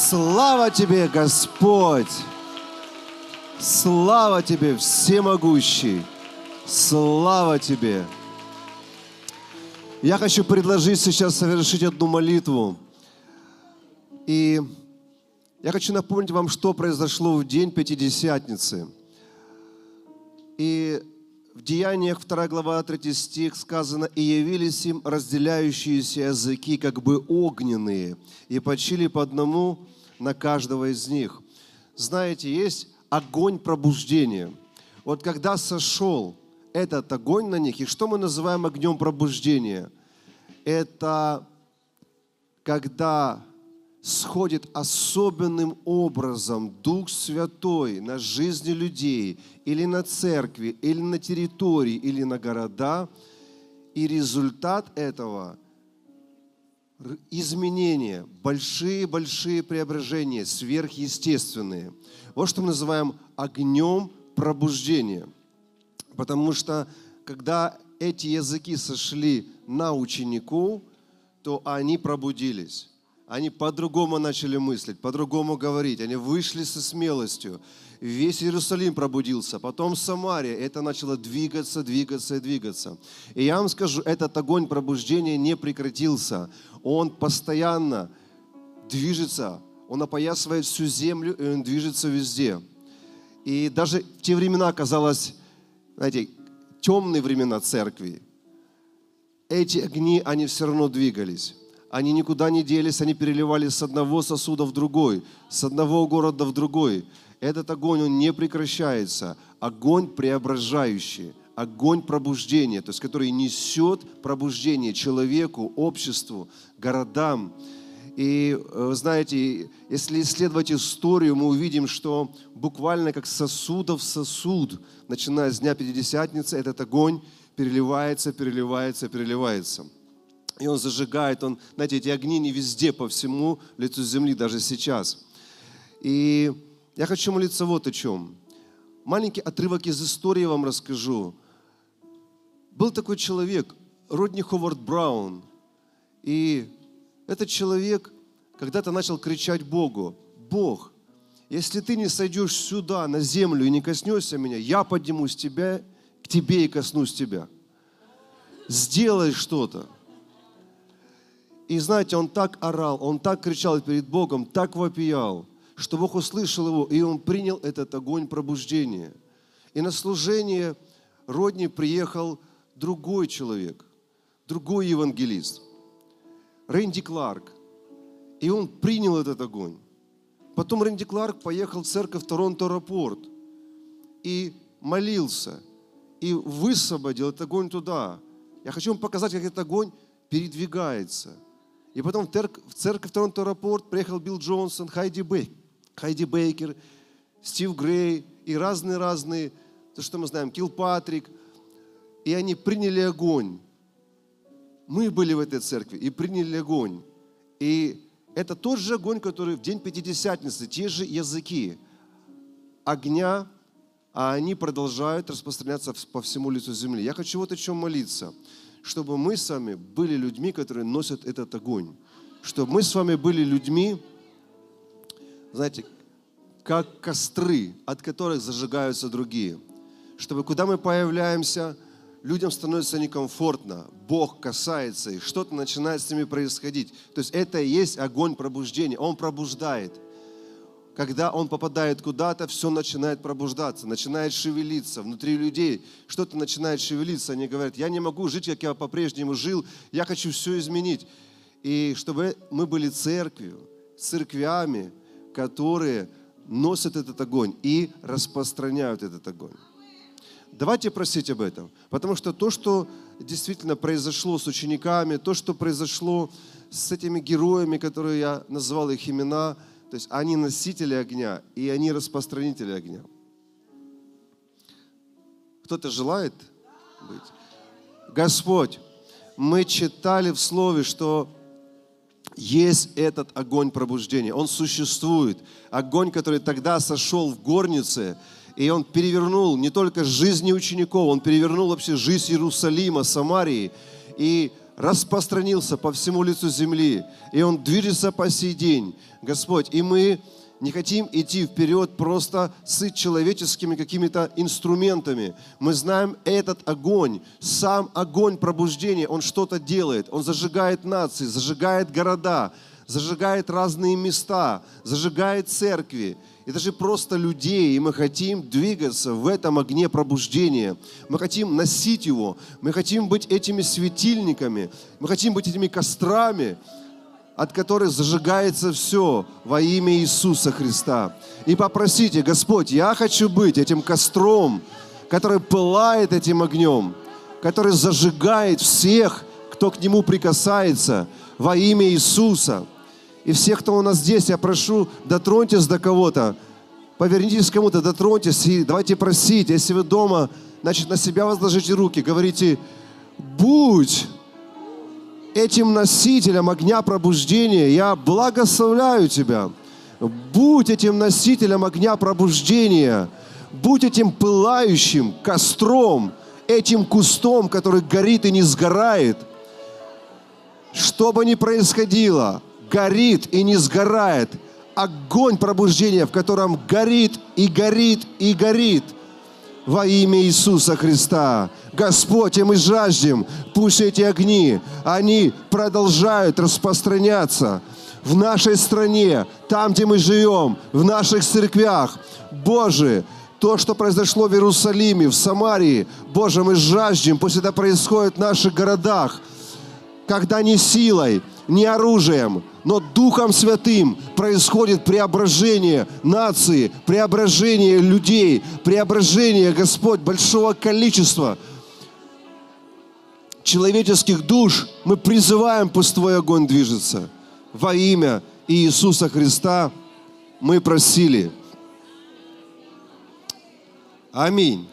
Слава Тебе, Господь! Слава Тебе, Всемогущий! Слава Тебе! Я хочу предложить сейчас совершить одну молитву. И я хочу напомнить вам, что произошло в день Пятидесятницы. И в Деяниях 2 глава 3 стих сказано, «И явились им разделяющиеся языки, как бы огненные, и почили по одному на каждого из них». Знаете, есть огонь пробуждения. Вот когда сошел этот огонь на них, и что мы называем огнем пробуждения? Это когда сходит особенным образом Дух Святой на жизни людей, или на церкви, или на территории, или на города, и результат этого – изменения, большие-большие преображения, сверхъестественные. Вот что мы называем огнем пробуждения. Потому что когда эти языки сошли на учеников, то они пробудились они по-другому начали мыслить, по-другому говорить. Они вышли со смелостью. Весь Иерусалим пробудился, потом Самария. Это начало двигаться, двигаться и двигаться. И я вам скажу, этот огонь пробуждения не прекратился. Он постоянно движется, он опоясывает всю землю, и он движется везде. И даже в те времена казалось, знаете, темные времена церкви, эти огни, они все равно двигались. Они никуда не делись, они переливались с одного сосуда в другой, с одного города в другой. Этот огонь, он не прекращается. Огонь преображающий, огонь пробуждения, то есть который несет пробуждение человеку, обществу, городам. И вы знаете, если исследовать историю, мы увидим, что буквально как сосудов сосуд, начиная с Дня Пятидесятницы, этот огонь переливается, переливается, переливается. И он зажигает, он, знаете, эти огни не везде, по всему лицу земли, даже сейчас. И я хочу молиться вот о чем. Маленький отрывок из истории вам расскажу. Был такой человек, Родни Ховард Браун. И этот человек когда-то начал кричать Богу, Бог, если ты не сойдешь сюда, на землю, и не коснешься меня, я поднимусь тебя, к тебе и коснусь тебя. Сделай что-то. И знаете, он так орал, он так кричал перед Богом, так вопиял, что Бог услышал его, и он принял этот огонь пробуждения. И на служение Родни приехал другой человек, другой евангелист, Рэнди Кларк. И он принял этот огонь. Потом Рэнди Кларк поехал в церковь Торонто-Рапорт и молился, и высвободил этот огонь туда. Я хочу вам показать, как этот огонь передвигается – и потом в церковь Торонто Рапорт приехал Билл Джонсон, Хайди, Бей, Хайди Бейкер, Стив Грей и разные-разные, то, что мы знаем, Килл Патрик. И они приняли огонь. Мы были в этой церкви и приняли огонь. И это тот же огонь, который в день Пятидесятницы, те же языки огня, а они продолжают распространяться по всему лицу земли. Я хочу вот о чем молиться – чтобы мы с вами были людьми, которые носят этот огонь. Чтобы мы с вами были людьми, знаете, как костры, от которых зажигаются другие. Чтобы куда мы появляемся, людям становится некомфортно, Бог касается их, что-то начинает с ними происходить. То есть это и есть огонь пробуждения, Он пробуждает – когда он попадает куда-то, все начинает пробуждаться, начинает шевелиться. Внутри людей что-то начинает шевелиться. Они говорят, я не могу жить, как я по-прежнему жил, я хочу все изменить. И чтобы мы были церковью, церквями, которые носят этот огонь и распространяют этот огонь. Давайте просить об этом. Потому что то, что действительно произошло с учениками, то, что произошло с этими героями, которые я назвал их имена – то есть они носители огня, и они распространители огня. Кто-то желает быть? Господь, мы читали в Слове, что есть этот огонь пробуждения. Он существует. Огонь, который тогда сошел в горнице, и он перевернул не только жизни учеников, он перевернул вообще жизнь Иерусалима, Самарии. И распространился по всему лицу земли, и он движется по сей день, Господь. И мы не хотим идти вперед просто с человеческими какими-то инструментами. Мы знаем этот огонь, сам огонь пробуждения, он что-то делает. Он зажигает нации, зажигает города, зажигает разные места, зажигает церкви и даже просто людей, и мы хотим двигаться в этом огне пробуждения. Мы хотим носить его, мы хотим быть этими светильниками, мы хотим быть этими кострами, от которых зажигается все во имя Иисуса Христа. И попросите, Господь, я хочу быть этим костром, который пылает этим огнем, который зажигает всех, кто к нему прикасается во имя Иисуса. И всех, кто у нас здесь, я прошу, дотроньтесь до кого-то, повернитесь к кому-то, дотроньтесь и давайте просить. Если вы дома, значит, на себя возложите руки, говорите, будь этим носителем огня пробуждения. Я благословляю тебя. Будь этим носителем огня пробуждения. Будь этим пылающим костром, этим кустом, который горит и не сгорает. Что бы ни происходило, горит и не сгорает. Огонь пробуждения, в котором горит и горит и горит – во имя Иисуса Христа. Господь, и мы жаждем, пусть эти огни, они продолжают распространяться в нашей стране, там, где мы живем, в наших церквях. Боже, то, что произошло в Иерусалиме, в Самарии, Боже, мы жаждем, пусть это происходит в наших городах, когда не силой, не оружием, но Духом Святым происходит преображение нации, преображение людей, преображение, Господь, большого количества человеческих душ. Мы призываем, пусть Твой огонь движется. Во имя Иисуса Христа мы просили. Аминь.